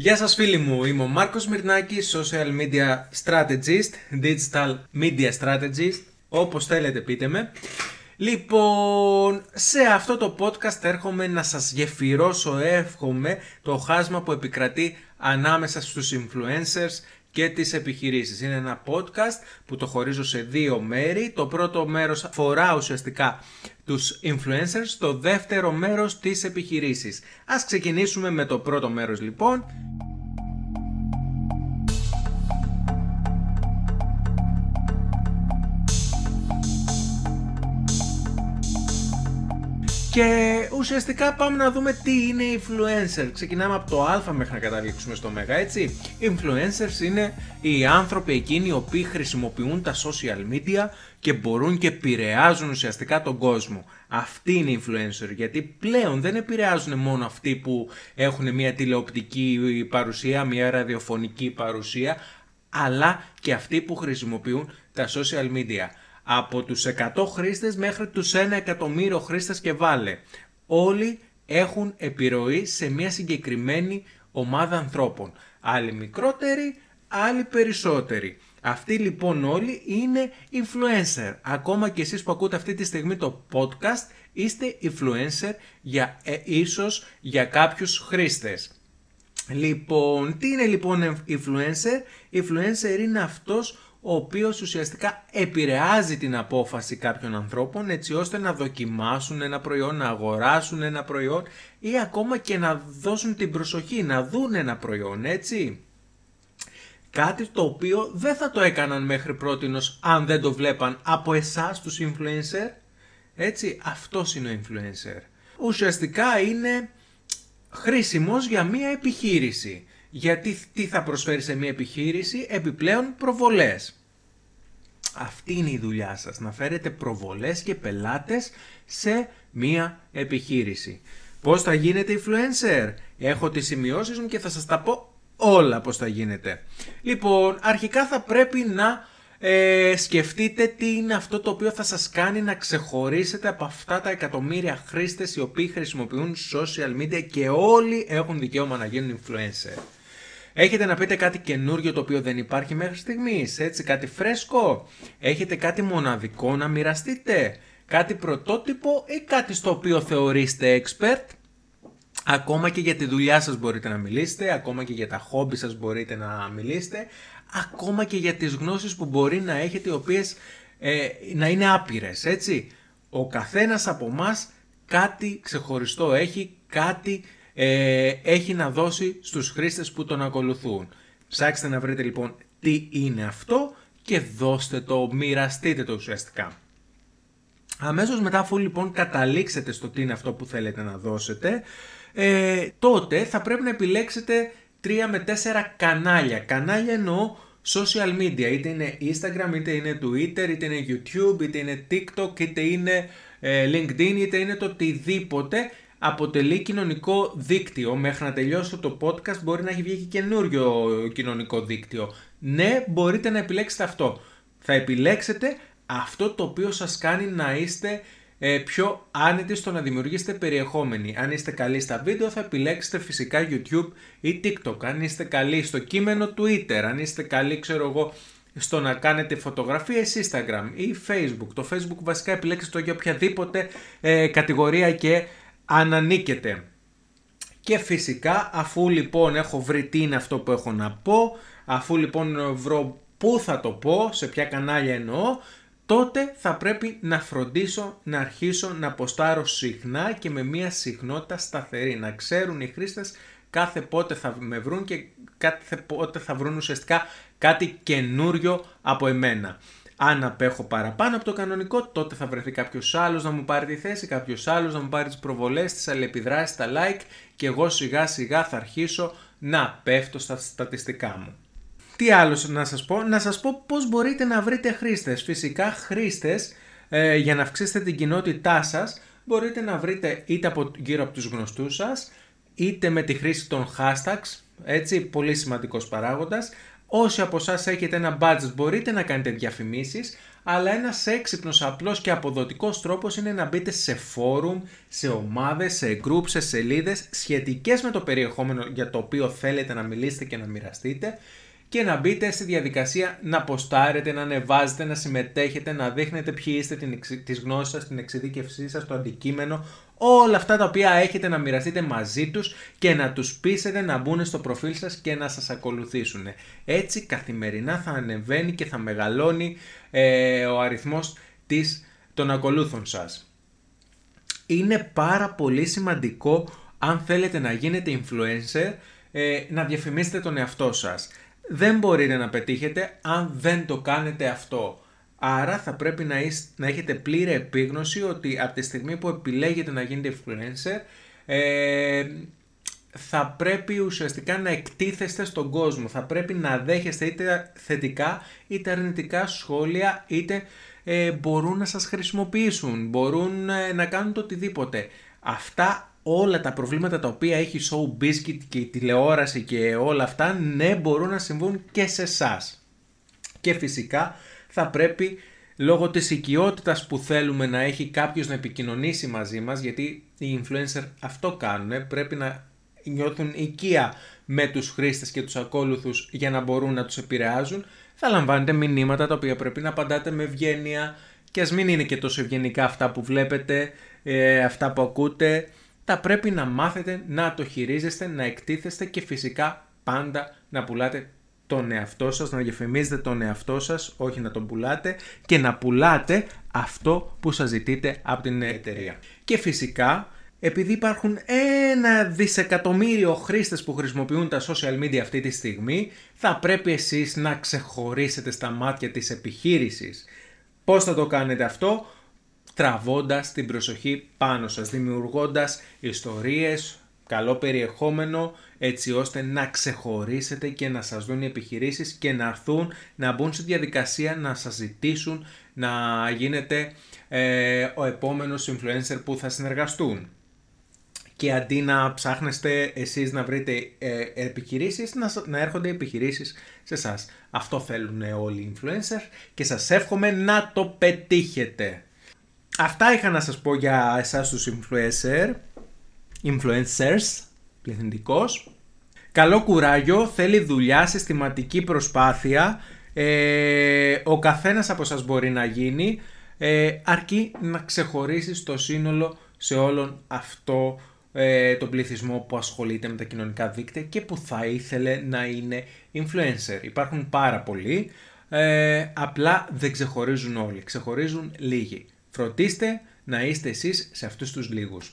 Γεια σας φίλοι μου, είμαι ο Μάρκος Μυρνάκης, social media strategist, digital media strategist, όπως θέλετε πείτε με. Λοιπόν, σε αυτό το podcast έρχομαι να σας γεφυρώσω εύχομαι το χάσμα που επικρατεί ανάμεσα στους influencers και τις επιχειρήσεις. Είναι ένα podcast που το χωρίζω σε δύο μέρη. Το πρώτο μέρος αφορά ουσιαστικά τους influencers, το δεύτερο μέρος τις επιχειρήσεις. Ας ξεκινήσουμε με το πρώτο μέρος λοιπόν. Και ουσιαστικά πάμε να δούμε τι είναι influencer. Ξεκινάμε από το α μέχρι να καταλήξουμε στο μέγα, έτσι. Influencers είναι οι άνθρωποι εκείνοι οι οποίοι χρησιμοποιούν τα social media και μπορούν και επηρεάζουν ουσιαστικά τον κόσμο. Αυτοί είναι influencer γιατί πλέον δεν επηρεάζουν μόνο αυτοί που έχουν μια τηλεοπτική παρουσία, μια ραδιοφωνική παρουσία, αλλά και αυτοί που χρησιμοποιούν τα social media από τους 100 χρήστες μέχρι τους 1 εκατομμύριο χρήστες και βάλε. Όλοι έχουν επιρροή σε μια συγκεκριμένη ομάδα ανθρώπων. Άλλοι μικρότεροι, άλλοι περισσότεροι. Αυτοί λοιπόν όλοι είναι influencer. Ακόμα και εσείς που ακούτε αυτή τη στιγμή το podcast είστε influencer για, ε, ίσως για κάποιους χρήστες. Λοιπόν, τι είναι λοιπόν influencer? Influencer είναι αυτός ο οποίος ουσιαστικά επηρεάζει την απόφαση κάποιων ανθρώπων έτσι ώστε να δοκιμάσουν ένα προϊόν, να αγοράσουν ένα προϊόν ή ακόμα και να δώσουν την προσοχή, να δουν ένα προϊόν, έτσι. Κάτι το οποίο δεν θα το έκαναν μέχρι πρότινος αν δεν το βλέπαν από εσάς τους influencer. Έτσι, αυτός είναι ο influencer. Ουσιαστικά είναι χρήσιμος για μία επιχείρηση. Γιατί τι θα προσφέρει σε μια επιχείρηση, επιπλέον προβολές. Αυτή είναι η δουλειά σας, να φέρετε προβολές και πελάτες σε μια επιχείρηση. Πώς θα γίνετε influencer? Έχω τις σημειώσεις μου και θα σας τα πω όλα πώς θα γίνετε. Λοιπόν, αρχικά θα πρέπει να ε, σκεφτείτε τι είναι αυτό το οποίο θα σας κάνει να ξεχωρίσετε από αυτά τα εκατομμύρια χρήστες οι οποίοι χρησιμοποιούν social media και όλοι έχουν δικαίωμα να γίνουν influencer. Έχετε να πείτε κάτι καινούριο το οποίο δεν υπάρχει μέχρι στιγμής, έτσι, κάτι φρέσκο; Έχετε κάτι μοναδικό να μοιραστείτε, κάτι πρωτότυπο ή κάτι στο οποίο θεωρείστε expert; Ακόμα και για τη δουλειά σας μπορείτε να μιλήσετε, ακόμα και για τα χόμπι σας μπορείτε να μιλήσετε, ακόμα και για τις γνώσεις που μπορεί να έχετε οι οποίες ε, να είναι άπειρες, έτσι. Ο καθένας από εμάς κάτι ξεχωριστό έχει, κάτι ε, έχει να δώσει στους χρήστες που τον ακολουθούν. Ψάξτε να βρείτε λοιπόν τι είναι αυτό και δώστε το, μοιραστείτε το ουσιαστικά. Αμέσως μετά αφού λοιπόν καταλήξετε στο τι είναι αυτό που θέλετε να δώσετε, ε, τότε θα πρέπει να επιλέξετε 3 με 4 κανάλια. Κανάλια εννοώ social media, είτε είναι Instagram, είτε είναι Twitter, είτε είναι YouTube, είτε είναι TikTok, είτε είναι ε, LinkedIn, είτε είναι το οτιδήποτε αποτελεί κοινωνικό δίκτυο. Μέχρι να τελειώσω το podcast μπορεί να έχει βγει και καινούριο κοινωνικό δίκτυο. Ναι, μπορείτε να επιλέξετε αυτό. Θα επιλέξετε αυτό το οποίο σας κάνει να είστε ε, πιο άνετοι στο να δημιουργήσετε περιεχόμενοι. Αν είστε καλοί στα βίντεο θα επιλέξετε φυσικά YouTube ή TikTok. Αν είστε καλοί στο κείμενο Twitter, αν είστε καλοί ξέρω εγώ στο να κάνετε φωτογραφίες Instagram ή Facebook. Το Facebook βασικά επιλέξτε το για οποιαδήποτε ε, κατηγορία και ανανίκεται. Και φυσικά αφού λοιπόν έχω βρει τι είναι αυτό που έχω να πω, αφού λοιπόν βρω πού θα το πω, σε ποια κανάλια εννοώ, τότε θα πρέπει να φροντίσω να αρχίσω να ποστάρω συχνά και με μια συχνότητα σταθερή. Να ξέρουν οι χρήστες κάθε πότε θα με βρουν και κάθε πότε θα βρουν ουσιαστικά κάτι καινούριο από εμένα. Αν απέχω παραπάνω από το κανονικό, τότε θα βρεθεί κάποιος άλλος να μου πάρει τη θέση, κάποιος άλλος να μου πάρει τις προβολές, τις αλληλεπιδράσεις, τα like και εγώ σιγά σιγά θα αρχίσω να πέφτω στα στατιστικά μου. Τι άλλο να σας πω, να σας πω πώς μπορείτε να βρείτε χρήστες. Φυσικά χρήστες ε, για να αυξήσετε την κοινότητά σας μπορείτε να βρείτε είτε από, γύρω από τους γνωστούς σας είτε με τη χρήση των hashtags, έτσι πολύ σημαντικός παράγοντας Όσοι από εσάς έχετε ένα budget μπορείτε να κάνετε διαφημίσεις, αλλά ένας έξυπνος, απλός και αποδοτικός τρόπος είναι να μπείτε σε φόρουμ, σε ομάδες, σε groups, σε σελίδες σχετικές με το περιεχόμενο για το οποίο θέλετε να μιλήσετε και να μοιραστείτε και να μπείτε στη διαδικασία να ποστάρετε, να ανεβάζετε, να συμμετέχετε, να δείχνετε ποιοι είστε, την, τις γνώσεις σας, την εξειδίκευσή σας, το αντικείμενο, όλα αυτά τα οποία έχετε να μοιραστείτε μαζί τους και να τους πείσετε να μπουν στο προφίλ σας και να σας ακολουθήσουν. Έτσι καθημερινά θα ανεβαίνει και θα μεγαλώνει ε, ο αριθμός της, των ακολούθων σας. Είναι πάρα πολύ σημαντικό αν θέλετε να γίνετε influencer ε, να διαφημίσετε τον εαυτό σας. Δεν μπορείτε να πετύχετε αν δεν το κάνετε αυτό. Άρα θα πρέπει να, να έχετε πλήρη επίγνωση ότι από τη στιγμή που επιλέγετε να γίνετε influencer ε, θα πρέπει ουσιαστικά να εκτίθεστε στον κόσμο. Θα πρέπει να δέχεστε είτε θετικά είτε αρνητικά σχόλια είτε ε, μπορούν να σας χρησιμοποιήσουν, μπορούν ε, να κάνουν το οτιδήποτε. Αυτά όλα τα προβλήματα τα οποία έχει show biscuit και η τηλεόραση και όλα αυτά ναι μπορούν να συμβούν και σε εσάς. Και φυσικά θα πρέπει λόγω της οικειότητας που θέλουμε να έχει κάποιος να επικοινωνήσει μαζί μας γιατί οι influencer αυτό κάνουν πρέπει να νιώθουν οικία με τους χρήστες και τους ακόλουθους για να μπορούν να τους επηρεάζουν θα λαμβάνετε μηνύματα τα οποία πρέπει να απαντάτε με ευγένεια και ας μην είναι και τόσο ευγενικά αυτά που βλέπετε, ε, αυτά που ακούτε θα πρέπει να μάθετε να το χειρίζεστε, να εκτίθεστε και φυσικά πάντα να πουλάτε τον εαυτό σας, να διαφημίζετε τον εαυτό σας, όχι να τον πουλάτε και να πουλάτε αυτό που σας ζητείτε από την εταιρεία. Και φυσικά, επειδή υπάρχουν ένα δισεκατομμύριο χρήστες που χρησιμοποιούν τα social media αυτή τη στιγμή, θα πρέπει εσείς να ξεχωρίσετε στα μάτια της επιχείρησης. Πώς θα το κάνετε αυτό; Τραβώντας την προσοχή πάνω σας, δημιουργώντας ιστορίες, καλό περιεχόμενο έτσι ώστε να ξεχωρίσετε και να σας δουν οι επιχειρήσεις και να έρθουν να μπουν στη διαδικασία να σας ζητήσουν να γίνετε ε, ο επόμενος influencer που θα συνεργαστούν. Και αντί να ψάχνεστε εσείς να βρείτε ε, επιχειρήσεις, να, να έρχονται επιχειρήσεις σε εσάς. Αυτό θέλουν όλοι οι influencer και σας εύχομαι να το πετύχετε. Αυτά είχα να σας πω για εσάς τους influencer influencers, πληθυντικός. Καλό κουράγιο, θέλει δουλειά, συστηματική προσπάθεια. Ε, ο καθένας από σας μπορεί να γίνει, ε, αρκεί να ξεχωρίσεις το σύνολο σε όλον αυτό ε, τον πληθυσμό που ασχολείται με τα κοινωνικά δίκτυα και που θα ήθελε να είναι influencer. Υπάρχουν πάρα πολλοί, ε, απλά δεν ξεχωρίζουν όλοι, ξεχωρίζουν λίγοι. Φροντίστε να είστε εσείς σε αυτούς τους λίγους.